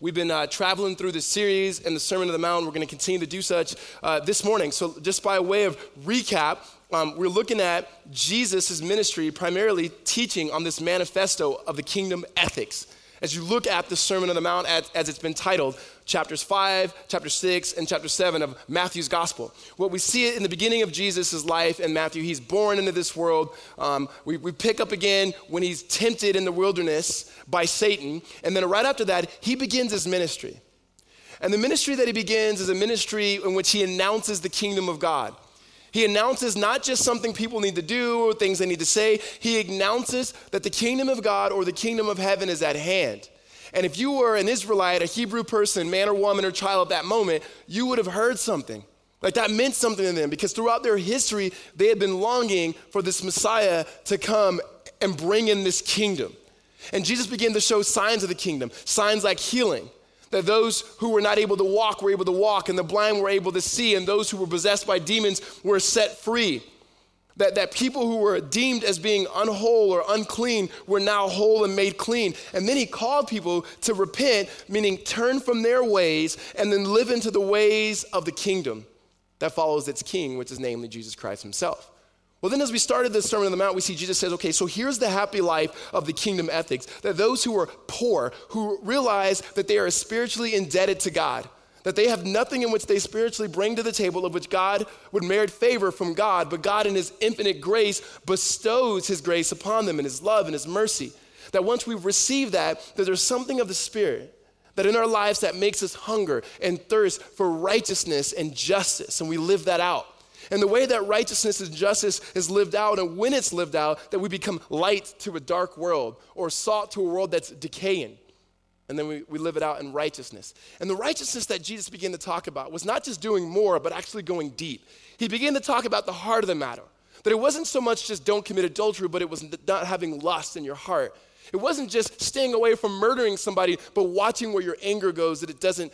We've been uh, traveling through this series and the Sermon on the Mount. We're going to continue to do such uh, this morning. So, just by way of recap, um, we're looking at Jesus' ministry, primarily teaching on this manifesto of the kingdom ethics. As you look at the Sermon on the Mount as, as it's been titled, chapters 5, chapter 6, and chapter 7 of Matthew's gospel. What we see in the beginning of Jesus' life in Matthew, he's born into this world. Um, we, we pick up again when he's tempted in the wilderness by Satan. And then right after that, he begins his ministry. And the ministry that he begins is a ministry in which he announces the kingdom of God. He announces not just something people need to do or things they need to say, he announces that the kingdom of God or the kingdom of heaven is at hand. And if you were an Israelite, a Hebrew person, man or woman or child at that moment, you would have heard something. Like that meant something to them because throughout their history, they had been longing for this Messiah to come and bring in this kingdom. And Jesus began to show signs of the kingdom, signs like healing, that those who were not able to walk were able to walk, and the blind were able to see, and those who were possessed by demons were set free. That, that people who were deemed as being unwhole or unclean were now whole and made clean. And then he called people to repent, meaning turn from their ways and then live into the ways of the kingdom that follows its king, which is namely Jesus Christ himself. Well, then, as we started this Sermon on the Mount, we see Jesus says, okay, so here's the happy life of the kingdom ethics that those who are poor, who realize that they are spiritually indebted to God, that they have nothing in which they spiritually bring to the table of which God would merit favor from God, but God, in His infinite grace, bestows His grace upon them and His love and His mercy. That once we receive that, that there's something of the Spirit that in our lives that makes us hunger and thirst for righteousness and justice, and we live that out. And the way that righteousness and justice is lived out, and when it's lived out, that we become light to a dark world or salt to a world that's decaying. And then we, we live it out in righteousness. And the righteousness that Jesus began to talk about was not just doing more, but actually going deep. He began to talk about the heart of the matter. That it wasn't so much just don't commit adultery, but it was not having lust in your heart. It wasn't just staying away from murdering somebody, but watching where your anger goes, that it doesn't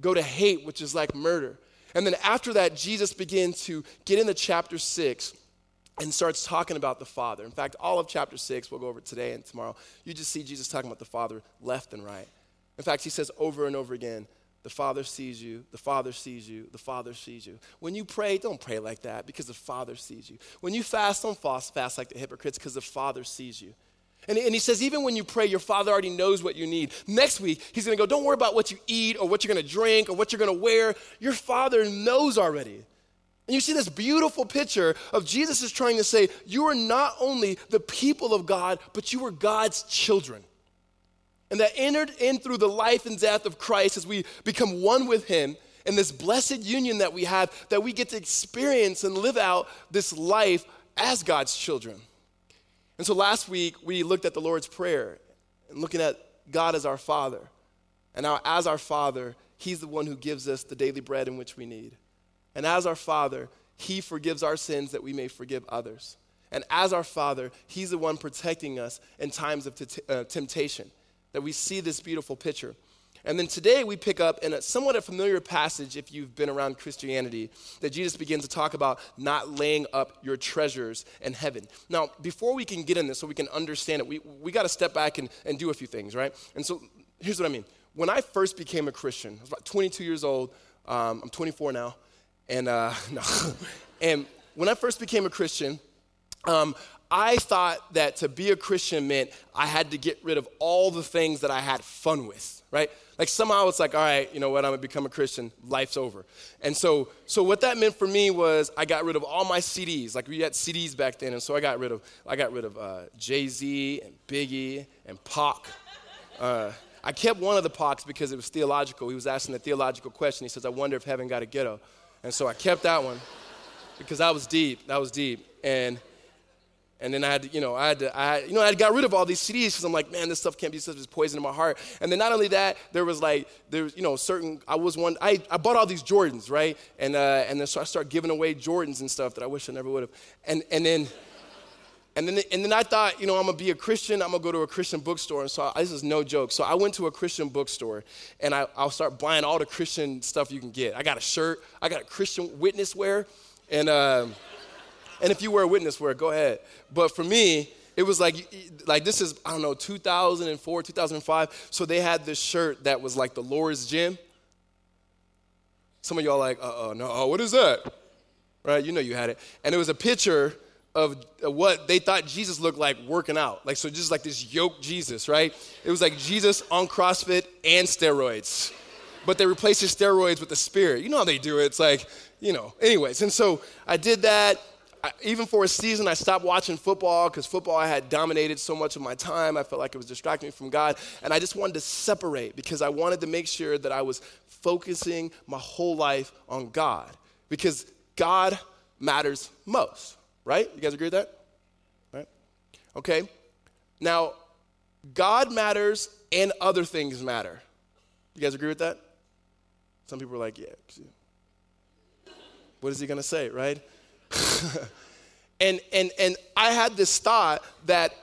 go to hate, which is like murder. And then after that, Jesus begins to get into chapter 6 and starts talking about the Father. In fact, all of chapter 6, we'll go over today and tomorrow, you just see Jesus talking about the Father left and right. In fact, he says over and over again, the Father sees you, the Father sees you, the Father sees you. When you pray, don't pray like that because the Father sees you. When you fast, don't fast, fast like the hypocrites because the Father sees you. And, and he says, even when you pray, your father already knows what you need. Next week, he's gonna go, don't worry about what you eat or what you're gonna drink or what you're gonna wear. Your father knows already. And you see this beautiful picture of Jesus is trying to say, you are not only the people of God, but you are God's children. And that entered in through the life and death of Christ as we become one with him in this blessed union that we have, that we get to experience and live out this life as God's children. And so last week, we looked at the Lord's Prayer and looking at God as our Father. And now, as our Father, He's the one who gives us the daily bread in which we need. And as our Father, He forgives our sins that we may forgive others. And as our Father, He's the one protecting us in times of t- uh, temptation. That we see this beautiful picture. And then today we pick up in a somewhat a familiar passage, if you've been around Christianity, that Jesus begins to talk about not laying up your treasures in heaven. Now, before we can get in this, so we can understand it, we, we got to step back and, and do a few things, right? And so here's what I mean. When I first became a Christian, I was about 22 years old. Um, I'm 24 now. And, uh, no. and when I first became a Christian, um, I thought that to be a Christian meant I had to get rid of all the things that I had fun with, right? Like somehow it's like, all right, you know what, I'm gonna become a Christian, life's over. And so, so what that meant for me was I got rid of all my CDs. Like we had CDs back then, and so I got rid of, I got rid of uh, Jay Z and Biggie and Pac. Uh, I kept one of the Pacs because it was theological. He was asking a theological question. He says, I wonder if heaven got a ghetto. And so I kept that one because that was deep. That was deep. And and then I had to, you know, I had to, I you know, I got rid of all these CDs because I'm like, man, this stuff can't be such as poison in my heart. And then not only that, there was like, there was, you know, certain, I was one, I, I bought all these Jordans, right? And, uh, and then so I started giving away Jordans and stuff that I wish I never would have. And, and then, and then, and then I thought, you know, I'm gonna be a Christian. I'm gonna go to a Christian bookstore. And so I, this is no joke. So I went to a Christian bookstore, and I, I'll start buying all the Christian stuff you can get. I got a shirt. I got a Christian witness wear, and. Um, and if you wear a witness wear, go ahead. But for me, it was like like this is I don't know 2004, 2005. So they had this shirt that was like the Lord's Gym. Some of y'all like, uh, uh no, what is that? Right? You know you had it, and it was a picture of what they thought Jesus looked like working out. Like so, just like this yoked Jesus, right? It was like Jesus on CrossFit and steroids, but they replaced his steroids with the Spirit. You know how they do it? It's like you know. Anyways, and so I did that. I, even for a season, I stopped watching football because football I had dominated so much of my time. I felt like it was distracting me from God. And I just wanted to separate because I wanted to make sure that I was focusing my whole life on God because God matters most, right? You guys agree with that? Right? Okay. Now, God matters and other things matter. You guys agree with that? Some people are like, yeah. What is he going to say, right? and, and, and I had this thought that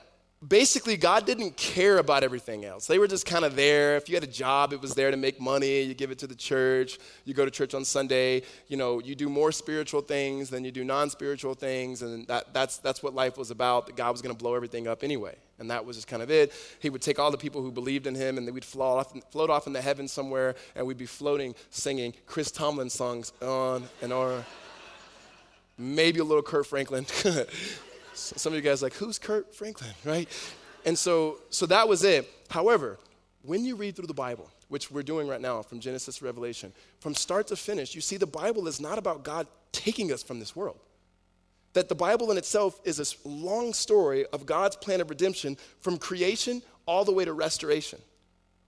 basically God didn't care about everything else. They were just kind of there. If you had a job, it was there to make money. You give it to the church. You go to church on Sunday. You know, you do more spiritual things than you do non-spiritual things, and that, that's that's what life was about. That God was going to blow everything up anyway, and that was just kind of it. He would take all the people who believed in Him, and we'd float off, float off into heaven somewhere, and we'd be floating, singing Chris Tomlin songs on and on maybe a little Kirk Franklin. Some of you guys like, who's Kirk Franklin, right? And so, so that was it. However, when you read through the Bible, which we're doing right now from Genesis to Revelation, from start to finish, you see the Bible is not about God taking us from this world. That the Bible in itself is a long story of God's plan of redemption from creation all the way to restoration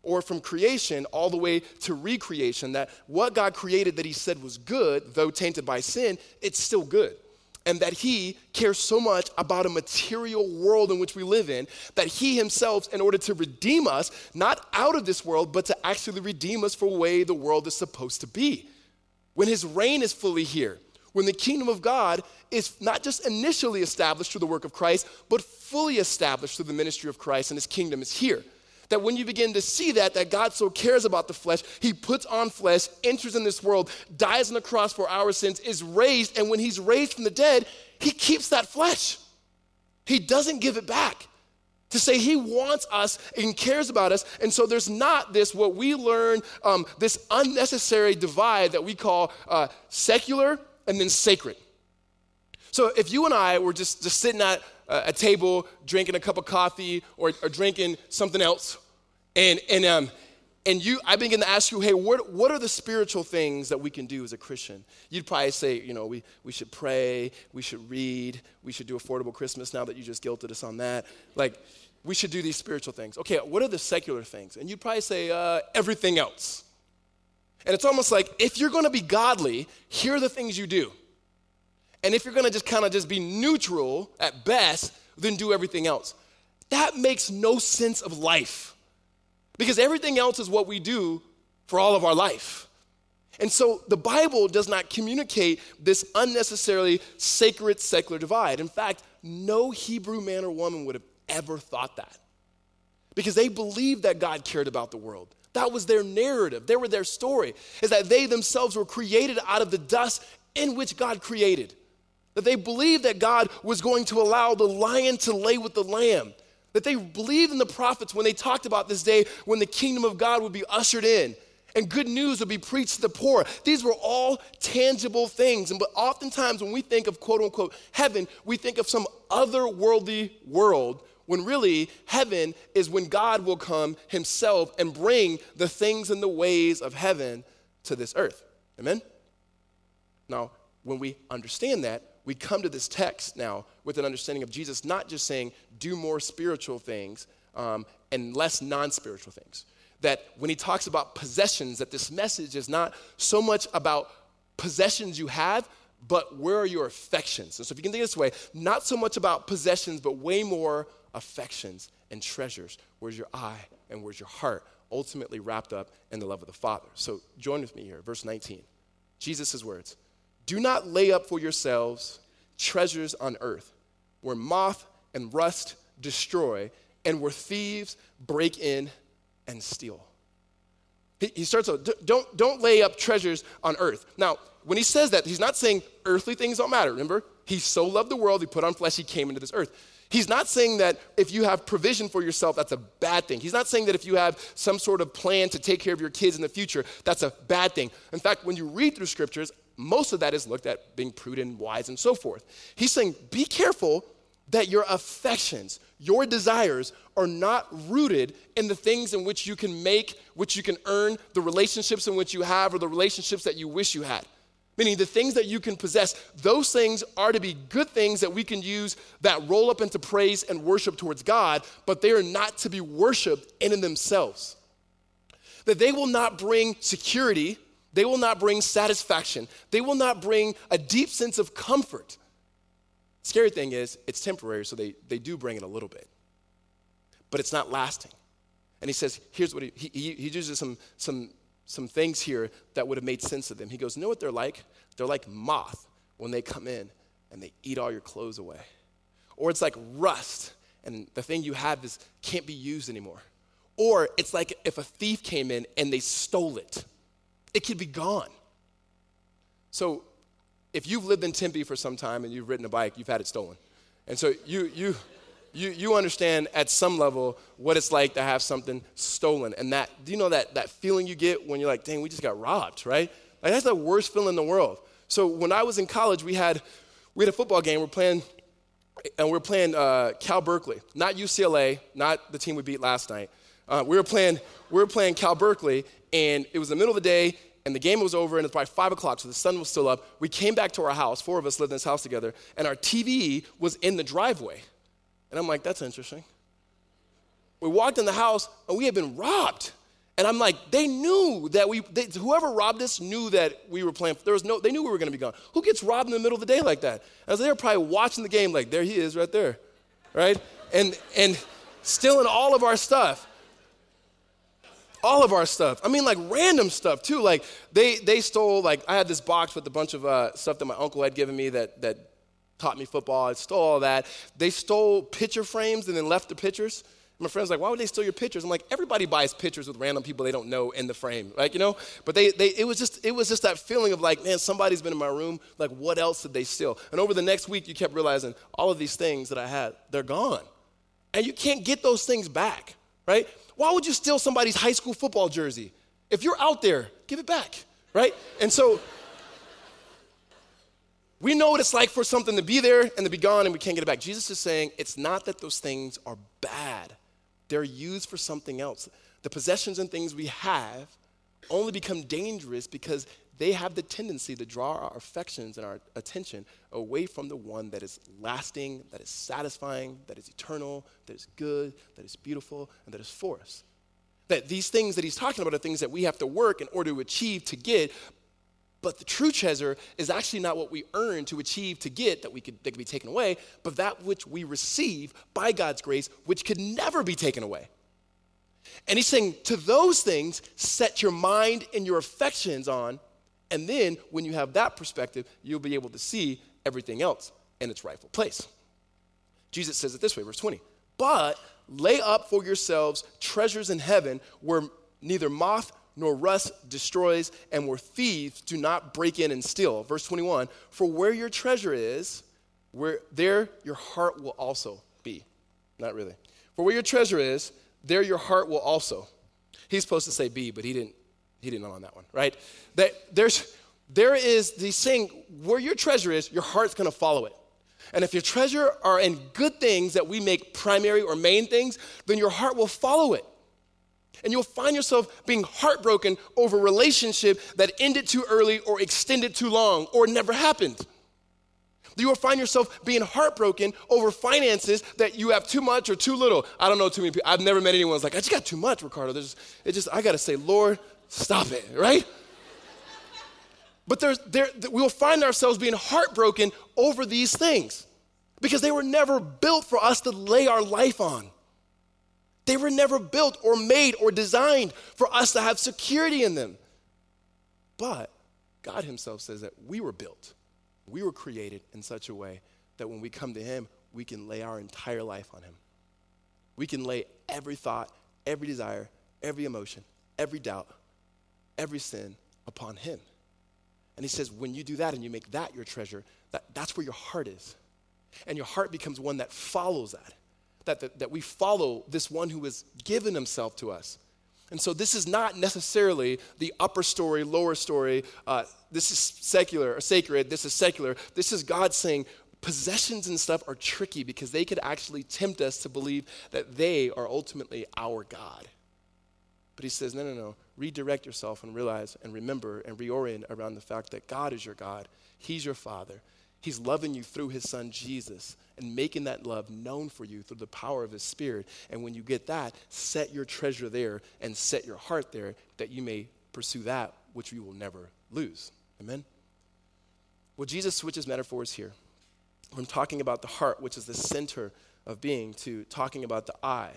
or from creation all the way to recreation, that what God created that He said was good, though tainted by sin, it's still good. And that He cares so much about a material world in which we live in, that He Himself, in order to redeem us, not out of this world, but to actually redeem us for the way the world is supposed to be. When His reign is fully here, when the kingdom of God is not just initially established through the work of Christ, but fully established through the ministry of Christ, and His kingdom is here that when you begin to see that, that God so cares about the flesh, he puts on flesh, enters in this world, dies on the cross for our sins, is raised, and when he's raised from the dead, he keeps that flesh. He doesn't give it back. To say he wants us and cares about us. And so there's not this, what we learn, um, this unnecessary divide that we call uh, secular and then sacred. So if you and I were just, just sitting at a table drinking a cup of coffee or, or drinking something else. And, and, um, and you, I begin to ask you, hey, what, what are the spiritual things that we can do as a Christian? You'd probably say, you know, we, we should pray, we should read, we should do affordable Christmas now that you just guilted us on that. Like, we should do these spiritual things. Okay, what are the secular things? And you'd probably say, uh, everything else. And it's almost like if you're going to be godly, here are the things you do. And if you're gonna just kind of just be neutral at best, then do everything else. That makes no sense of life. Because everything else is what we do for all of our life. And so the Bible does not communicate this unnecessarily sacred secular divide. In fact, no Hebrew man or woman would have ever thought that. Because they believed that God cared about the world. That was their narrative. They were their story, is that they themselves were created out of the dust in which God created. That they believed that God was going to allow the lion to lay with the lamb. That they believed in the prophets when they talked about this day when the kingdom of God would be ushered in and good news would be preached to the poor. These were all tangible things. And but oftentimes when we think of quote unquote heaven, we think of some otherworldly world when really heaven is when God will come himself and bring the things and the ways of heaven to this earth. Amen? Now, when we understand that, we come to this text now with an understanding of Jesus not just saying, do more spiritual things um, and less non spiritual things. That when he talks about possessions, that this message is not so much about possessions you have, but where are your affections? And so, if you can think this way, not so much about possessions, but way more affections and treasures. Where's your eye and where's your heart? Ultimately wrapped up in the love of the Father. So, join with me here, verse 19. Jesus' words. Do not lay up for yourselves treasures on earth, where moth and rust destroy, and where thieves break in and steal. He, starts out, don't, don't lay up treasures on earth. Now, when he says that, he's not saying earthly things don't matter. Remember, he so loved the world, he put on flesh, he came into this earth. He's not saying that if you have provision for yourself, that's a bad thing. He's not saying that if you have some sort of plan to take care of your kids in the future, that's a bad thing. In fact, when you read through scriptures, most of that is looked at being prudent, wise, and so forth. He's saying, be careful that your affections, your desires are not rooted in the things in which you can make, which you can earn, the relationships in which you have, or the relationships that you wish you had. Meaning the things that you can possess, those things are to be good things that we can use that roll up into praise and worship towards God, but they are not to be worshiped in and themselves. That they will not bring security, they will not bring satisfaction, they will not bring a deep sense of comfort. Scary thing is, it's temporary, so they, they do bring it a little bit, but it's not lasting. And he says, here's what he, he, he uses some, some some things here that would have made sense of them. He goes, Know what they're like? They're like moth when they come in and they eat all your clothes away. Or it's like rust and the thing you have is can't be used anymore. Or it's like if a thief came in and they stole it, it could be gone. So if you've lived in Tempe for some time and you've ridden a bike, you've had it stolen. And so you, you, you, you understand at some level what it's like to have something stolen. And that, do you know that, that feeling you get when you're like, dang, we just got robbed, right? Like, that's the worst feeling in the world. So when I was in college, we had, we had a football game. We're playing, and we are playing uh, Cal Berkeley, not UCLA, not the team we beat last night. Uh, we were playing, we were playing Cal Berkeley, and it was the middle of the day, and the game was over, and it's probably five o'clock, so the sun was still up. We came back to our house. Four of us lived in this house together, and our TV was in the driveway. And I'm like, that's interesting. We walked in the house and we had been robbed. And I'm like, they knew that we, they, whoever robbed us knew that we were playing. There was no, they knew we were going to be gone. Who gets robbed in the middle of the day like that? As they were probably watching the game, like, there he is right there, right? And, and stealing all of our stuff. All of our stuff. I mean, like random stuff too. Like they, they stole, like, I had this box with a bunch of uh, stuff that my uncle had given me that, that taught me football. I stole all that. They stole picture frames and then left the pictures. My friend's like, why would they steal your pictures? I'm like, everybody buys pictures with random people they don't know in the frame, like you know. But they, they, it was just, it was just that feeling of like, man, somebody's been in my room. Like, what else did they steal? And over the next week, you kept realizing all of these things that I had, they're gone, and you can't get those things back, right? Why would you steal somebody's high school football jersey? If you're out there, give it back, right? And so we know what it's like for something to be there and to be gone and we can't get it back. Jesus is saying it's not that those things are bad, they're used for something else. The possessions and things we have only become dangerous because they have the tendency to draw our affections and our attention away from the one that is lasting, that is satisfying, that is eternal, that is good, that is beautiful, and that is for us. That these things that he's talking about are things that we have to work in order to achieve, to get, but the true treasure is actually not what we earn to achieve, to get, that, we could, that could be taken away, but that which we receive by God's grace, which could never be taken away. And he's saying, to those things, set your mind and your affections on, and then when you have that perspective, you'll be able to see everything else in its rightful place. Jesus says it this way, verse 20. But lay up for yourselves treasures in heaven where neither moth nor rust destroys, and where thieves do not break in and steal. Verse 21 For where your treasure is, where there your heart will also be. Not really. For where your treasure is, there your heart will also. He's supposed to say be, but he didn't. He didn't know on that one, right? That there's there is the saying where your treasure is, your heart's to follow it. And if your treasure are in good things that we make primary or main things, then your heart will follow it. And you'll find yourself being heartbroken over relationship that ended too early or extended too long or never happened. You will find yourself being heartbroken over finances that you have too much or too little. I don't know too many people. I've never met anyone who's like, I just got too much, Riccardo. There's, it just, I got to say, Lord, stop it, right? But there's, there, we'll find ourselves being heartbroken over these things because they were never built for us to lay our life on. They were never built or made or designed for us to have security in them. But God Himself says that we were built, we were created in such a way that when we come to Him, we can lay our entire life on Him. We can lay every thought, every desire, every emotion, every doubt, every sin upon Him. And He says, when you do that and you make that your treasure, that, that's where your heart is. And your heart becomes one that follows that, that, that, that we follow this one who has given himself to us. And so this is not necessarily the upper story, lower story. Uh, this is secular or sacred. This is secular. This is God saying possessions and stuff are tricky because they could actually tempt us to believe that they are ultimately our God. But he says, no, no, no. Redirect yourself and realize and remember and reorient around the fact that God is your God. He's your Father. He's loving you through his son Jesus and making that love known for you through the power of his spirit. And when you get that, set your treasure there and set your heart there that you may pursue that which you will never lose. Amen? Well, Jesus switches metaphors here from talking about the heart, which is the center of being, to talking about the eye.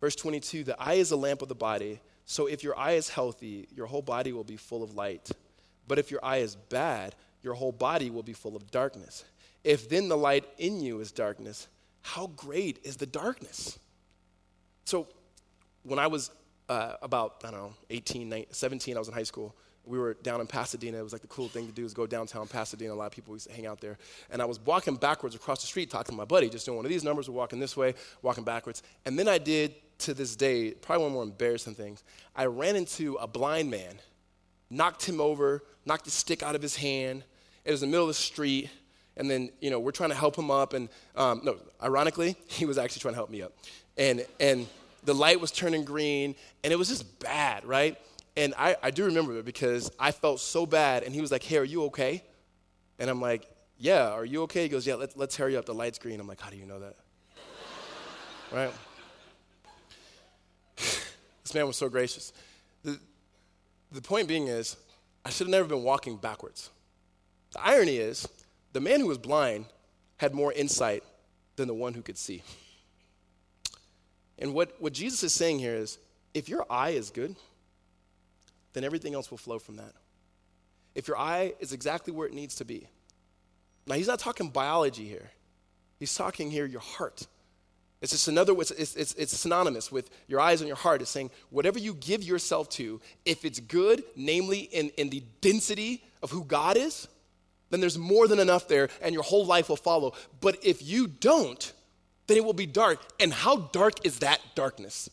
Verse 22 the eye is a lamp of the body. So if your eye is healthy, your whole body will be full of light. But if your eye is bad, your whole body will be full of darkness. If then the light in you is darkness, how great is the darkness? So when I was uh, about, I don't know, 18, 19, 17, I was in high school we were down in Pasadena. It was like the cool thing to do is go downtown Pasadena. A lot of people used to hang out there. And I was walking backwards across the street talking to my buddy, just doing one of these numbers. We're walking this way, walking backwards. And then I did, to this day, probably one of the more embarrassing things. I ran into a blind man, knocked him over, knocked the stick out of his hand. It was in the middle of the street. And then, you know, we're trying to help him up. And um, no, ironically, he was actually trying to help me up. And, and the light was turning green, and it was just bad, right? And I, I do remember it because I felt so bad. And he was like, Hey, are you okay? And I'm like, Yeah, are you okay? He goes, Yeah, let, let's hurry up. The light's green. I'm like, How do you know that? right? This man was so gracious. The, the point being is, I should have never been walking backwards. The irony is, the man who was blind had more insight than the one who could see. And what, what Jesus is saying here is if your eye is good, then everything else will flow from that. If your eye is exactly where it needs to be. Now, he's not talking biology here, he's talking here your heart. It's just another, it's, it's, it's, synonymous with your eyes and your heart. It's saying whatever you give yourself to, if it's good, namely in, in the density of who God is, then there's more than enough there and your whole life will follow. But if you don't, then it will be dark. And how dark is that darkness?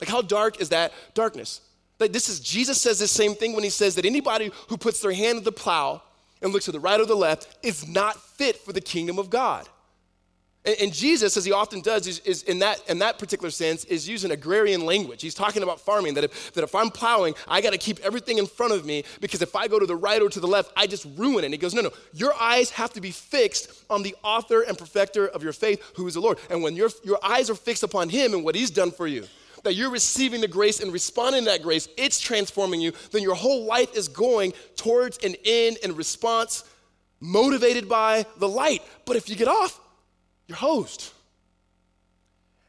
Like, how dark is that darkness? Like this is Jesus says the same thing when he says that anybody who puts their hand to the plow and looks to the right or the left is not fit for the kingdom of God. And, Jesus, as he often does, is, is, in, that, in that particular sense, is using agrarian language. He's talking about farming, that if, that if I'm plowing, I got to keep everything in front of me because if I go to the right or to the left, I just ruin it. And he goes, no, no, your eyes have to be fixed on the author and perfecter of your faith, who is the Lord. And when your, your eyes are fixed upon him and what he's done for you, that you're receiving the grace and responding to that grace, it's transforming you, then your whole life is going towards an end and response motivated by the light. But if you get off, you're hosed.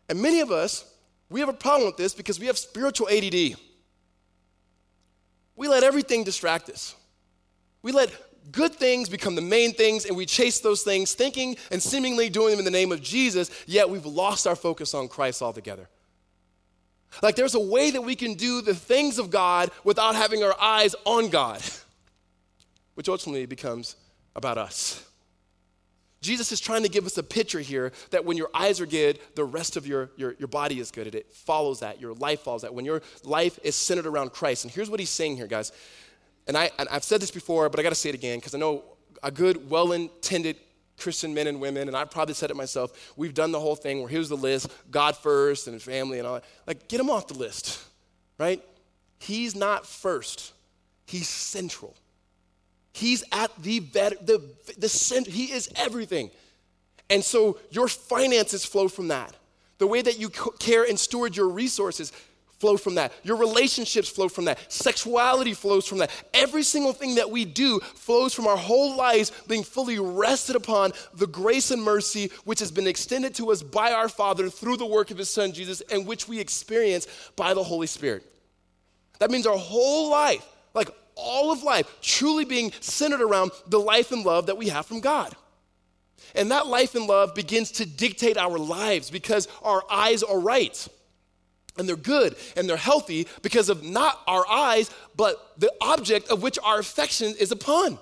And many of us, we have a problem with this because we have spiritual ADD. We let everything distract us. We let good things become the main things and we chase those things, thinking and seemingly doing them in the name of Jesus, yet we've lost our focus on Christ altogether. Like there's a way that we can do the things of God without having our eyes on God, which ultimately becomes about us. Jesus is trying to give us a picture here that when your eyes are good, the rest of your, your, your body is good. And It follows that. Your life follows that. When your life is centered around Christ. And here's what he's saying here, guys. And, I, and I've said this before, but I got to say it again because I know a good, well intended Christian men and women, and I've probably said it myself, we've done the whole thing where here's the list God first and family and all that. Like, get him off the list, right? He's not first, he's central. He's at the, the, the center, he is everything. And so your finances flow from that. The way that you care and steward your resources flow from that. Your relationships flow from that. Sexuality flows from that. Every single thing that we do flows from our whole lives being fully rested upon the grace and mercy which has been extended to us by our Father through the work of His Son Jesus and which we experience by the Holy Spirit. That means our whole life, like all of life, truly being centered around the life and love that we have from God. And that life and love begins to dictate our lives because our eyes are right and they're good and they're healthy because of not our eyes, but the object of which our affection is upon.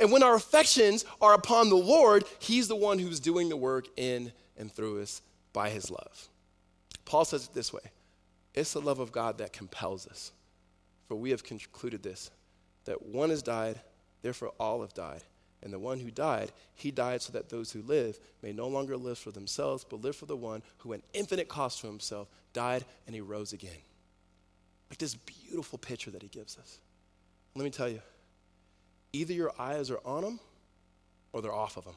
And when our affections are upon the Lord, He's the one who's doing the work in and through us by His love. Paul says it this way it's the love of God that compels us. For we have concluded this that one has died, therefore all have died. And the one who died, he died so that those who live may no longer live for themselves, but live for the one who, at infinite cost to himself, died and he rose again. Like this beautiful picture that he gives us. Let me tell you either your eyes are on him or they're off of him.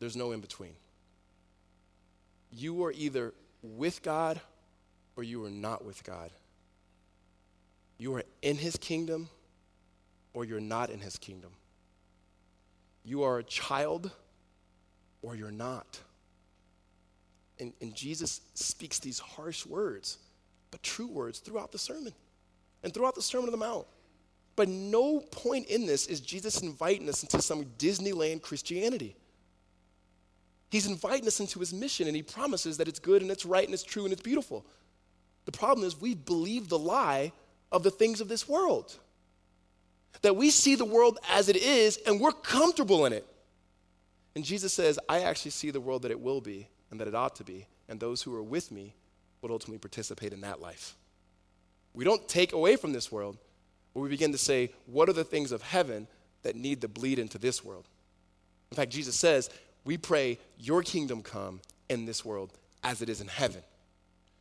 There's no in between. You are either with God or you are not with God. You are in his kingdom or you're not in his kingdom. You are a child or you're not. And, and Jesus speaks these harsh words, but true words throughout the sermon and throughout the Sermon on the Mount. But no point in this is Jesus inviting us into some Disneyland Christianity. He's inviting us into his mission and he promises that it's good and it's right and it's true and it's beautiful. The problem is we believe the lie of the things of this world. That we see the world as it is and we're comfortable in it. And Jesus says, I actually see the world that it will be and that it ought to be, and those who are with me will ultimately participate in that life. We don't take away from this world, but we begin to say, what are the things of heaven that need to bleed into this world? In fact, Jesus says, we pray, Your kingdom come in this world as it is in heaven.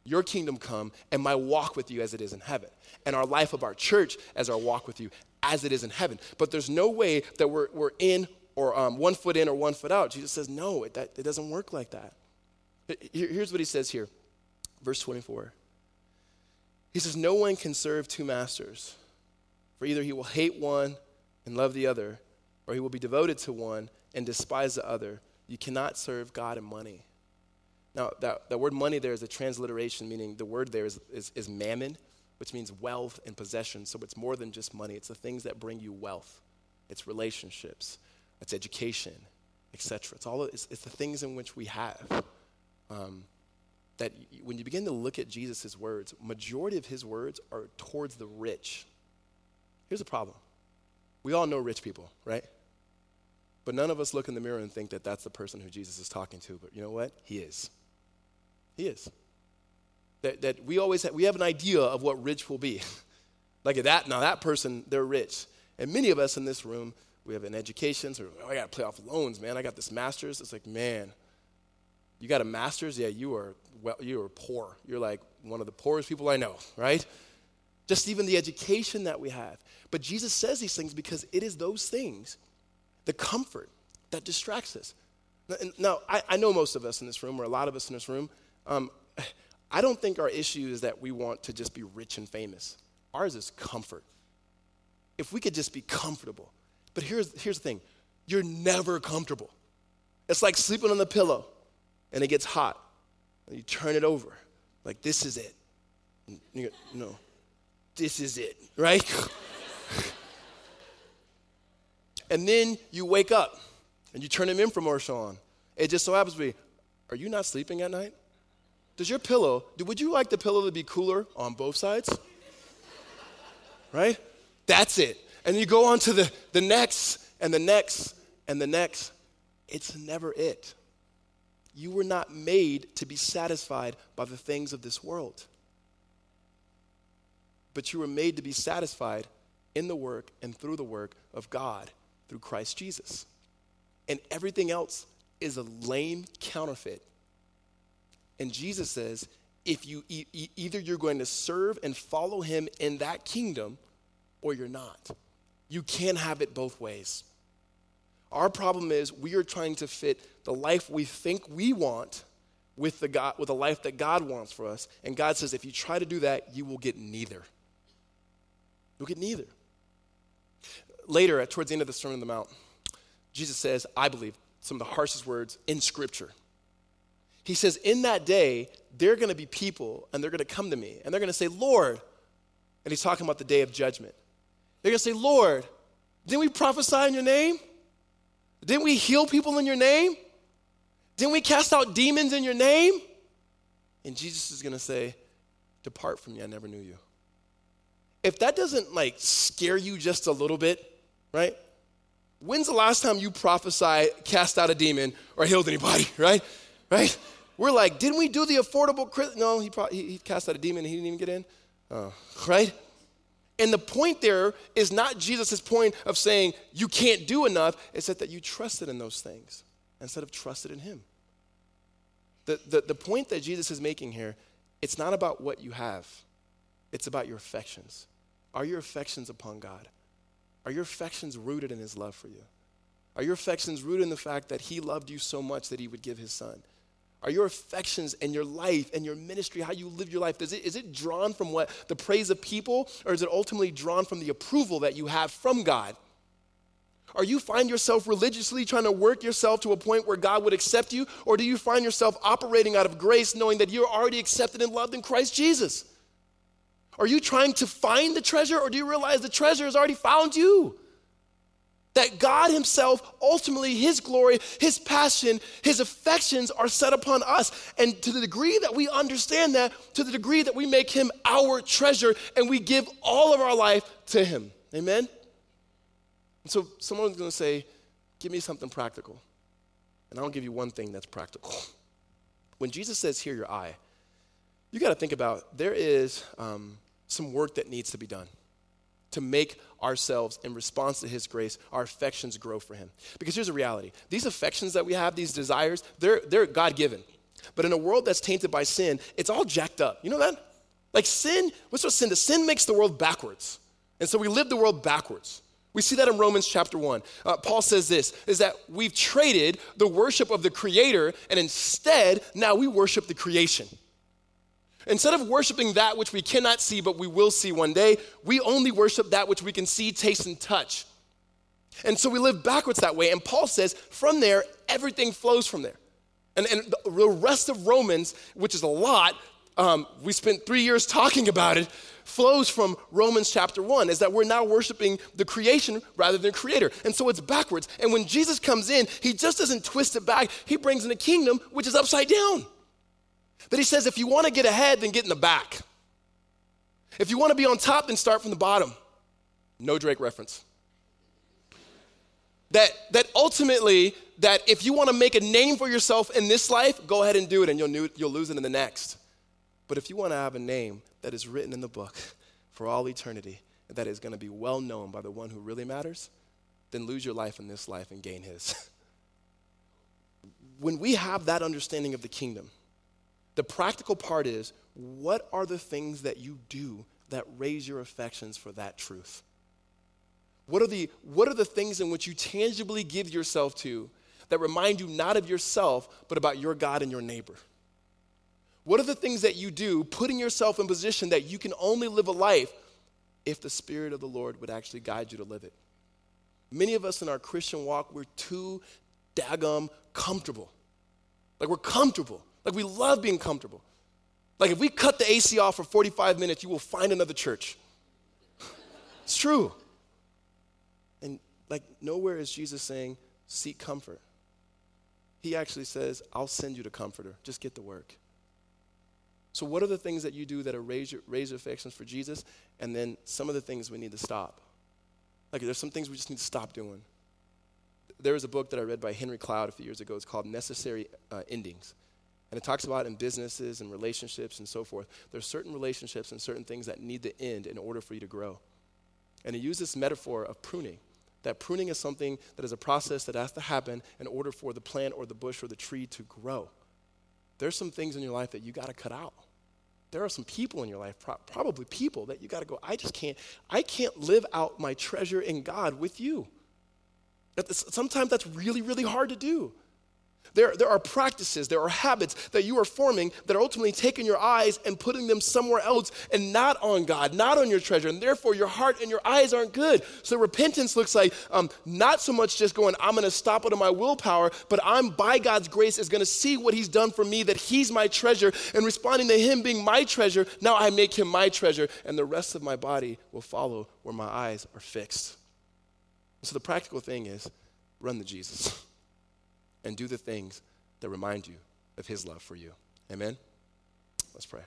Your kingdom come and my walk with you as it is in heaven. And our life of our church as our walk with you as it is in heaven. But there's no way that we're, we're in or um, one foot in or one foot out. Jesus says, no, it, that, it doesn't work like that. Here's what he says here, verse 24. He says, No one can serve two masters, for either he will hate one and love the other, or he will be devoted to one and despise the other. You cannot serve God and money. Now, that, that word money there is a transliteration, meaning the word there is, is, is mammon, which means wealth and possession. So it's more than just money, it's the things that bring you wealth, it's relationships, it's education, etc. It's, all, it's, it's, the things in which we have. Um, that when you begin to look at Jesus' words, majority of his words are towards the rich. Here's the problem. We all know rich people, right? But none of us look in the mirror and think that that's the person who Jesus is talking to. But you know what? He is. He is. That, that we always have, we have an idea of what rich will be. like that, now that person, they're rich. And many of us in this room, we have an education, so oh, I got to pay off loans, man. I got this master's. It's like, man, you got a master's? Yeah, you are, well, you are poor. You're like one of the poorest people I know, right? Just even the education that we have. But Jesus says these things because it is those things the comfort that distracts us. Now, I, I, know most of us in this room, or a lot of us in this room, um, I don't think our issue is that we want to just be rich and famous. Ours is comfort. If we could just be comfortable. But here's, here's the thing you're never comfortable. It's like sleeping on the pillow and it gets hot. And you turn it over. Like, this is it. You go, no, this is it, right? and then you wake up and you turn an infomercial on. It just so happens to be, are you not sleeping at night? Does your pillow, would you like the pillow to be cooler on both sides? right? That's it. And you go on to the, the next and the next and the next. It's never it. You were not made to be satisfied by the things of this world. But you were made to be satisfied in the work and through the work of God through Christ Jesus. And everything else is a lame counterfeit. And Jesus says, if you e- e- either you're going to serve and follow him in that kingdom or you're not. You can't have it both ways. Our problem is we are trying to fit the life we think we want with the God with the life that God wants for us. And God says if you try to do that, you will get neither. You'll get neither later, towards the end of the Sermon on the Mount, Jesus says, I believe, some of the harshest words in Scripture. He says, In that day, they're going to be people, and they're going to come to me, and they're going to say, Lord, and he's talking about the day of judgment. They're going to say, Lord, didn't we prophesy in your name? Didn't we heal people in your name? Didn't we cast out demons in your name? And Jesus is going to say, Depart from me, I never knew you if that doesn't like scare you just a little bit, right? When's the last time you prophesied, cast out a demon, or healed anybody, right? Right? We're like, didn't we do the affordable? No, he, probably, he, he cast out a demon and he didn't even get in. Oh, right? And the point there is not Jesus' point of saying you can't do enough, it's that, that you trusted in those things instead of trusted in Him. The, the, the point that Jesus is making here, it's not about what you have, it's about your affections. Are your affections upon God? Are your affections rooted in His love for you? Are your affections rooted in the fact that He loved you so much that He would give His Son? Are your affections and your life and your ministry, how you live your life, is it, is it drawn from what the praise of people, or is it ultimately drawn from the approval that you have from God? Are you find yourself religiously trying to work yourself to a point where God would accept you, or do you find yourself operating out of grace, knowing that you're already accepted and loved in Christ Jesus? Are you trying to find the treasure, or do you realize the treasure has already found you? That God Himself, ultimately His glory, His passion, His affections are set upon us. And to the degree that we understand that, to the degree that we make Him our treasure and we give all of our life to Him. Amen? And so someone's gonna say, Give me something practical. And I'll give you one thing that's practical. When Jesus says, Hear your eye, you gotta think about there is um, some work that needs to be done to make ourselves in response to his grace our affections grow for him. Because here's the reality. These affections that we have these desires they're, they're god-given. But in a world that's tainted by sin it's all jacked up. You know that? Like sin what's what sin? Does sin makes the world backwards. And so we live the world backwards. We see that in romans chapter 1 uh, paul says this is that we've traded the worship of the creator and instead now we worship the creation Instead of worshiping that which we cannot see but we will see one day, we only worship that which we can see, taste, and touch. And so we live backwards that way. And Paul says, from there, everything flows from there. And, and the rest of Romans, which is a lot, um, we spent three years talking about it, flows from Romans chapter 1, is that we're now worshiping the creation rather than creator. And so it's backwards. And when Jesus comes in, he just doesn't twist it back, he brings in a kingdom which is upside down. That he says, if you want to get ahead, then get in the back. If you want to be on top, then start from the bottom. No Drake reference. That, that ultimately, that if you want to make a name for yourself in this life, go ahead and do it and you'll, you'll lose it in the next. But if you want to have a name that is written in the book for all eternity, that is going to be well known by the one who really matters, then lose your life in this life and gain his. when we have that understanding of the kingdom, the practical part is what are the things that you do that raise your affections for that truth? What are the, what are the things in which you tangibly give yourself to that remind you not of yourself, but about your God and your neighbor? What are the things that you do, putting yourself in position that you can only live a life if the Spirit of the Lord would actually guide you to live it? Many of us in our Christian walk, we're too daggum comfortable. Like we're comfortable. Like we love being comfortable. Like if we cut the AC off for 45 minutes, you will find another church. it's true. And like nowhere is Jesus saying, seek comfort. He actually says, I'll send you the comforter. Just get to work. So, what are the things that you do that are raise your, raise your affections for Jesus? And then some of the things we need to stop. Like, there's some things we just need to stop doing. There was a book that I read by Henry Cloud a few years ago. It's called Necessary uh, Endings. And it talks about in businesses and relationships and so forth, there's certain relationships and certain things that need to end in order for you to grow. And he used this metaphor of pruning. That pruning is something that is a process that has to happen in order for the plant or the bush or the tree to grow. There's some things in your life that you got to cut out. There are some people in your life, pro- probably people that you got to go, I just can't, I can't live out my treasure in God with you. Sometimes that's really, really hard to do. There, there are practices, there are habits that you are forming that are ultimately taking your eyes and putting them somewhere else and not on God, not on your treasure. And therefore, your heart and your eyes aren't good. So, repentance looks like um, not so much just going, I'm going to stop under my willpower, but I'm, by God's grace, is going to see what He's done for me, that He's my treasure, and responding to Him being my treasure, now I make Him my treasure, and the rest of my body will follow where my eyes are fixed. So, the practical thing is run to Jesus and do the things that remind you of His love for you. Amen? Let's pray.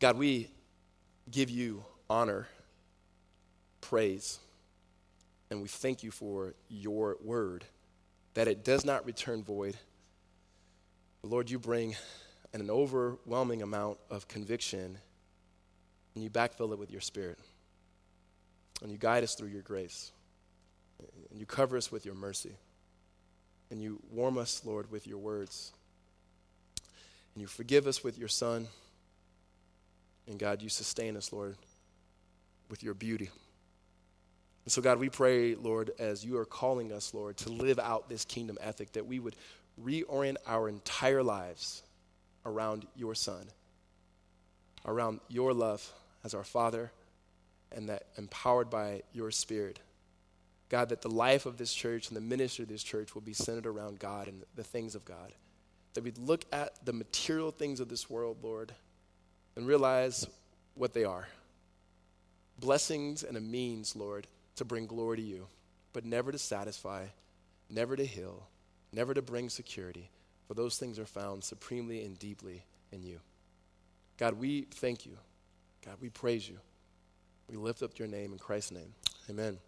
God, we give you honor, praise, And we thank you for your word, that it does not return void. Lord, you bring an overwhelming amount of conviction, and you backfill it with your spirit. And you guide us through your grace. And you cover us with your mercy. And you warm us, Lord, with your words. And you forgive us with your Son. And God, you sustain us, Lord, with your beauty. And so, God, we pray, Lord, as you are calling us, Lord, to live out this kingdom ethic, that we would reorient our entire lives around your Son, around your love as our Father, and that empowered by your Spirit. God, that the life of this church and the ministry of this church will be centered around God and the things of God. That we'd look at the material things of this world, Lord, and realize what they are blessings and a means, Lord, to bring glory to you, but never to satisfy, never to heal, never to bring security, for those things are found supremely and deeply in you. God, we thank you. God, we praise you. We lift up your name in Christ's name. Amen.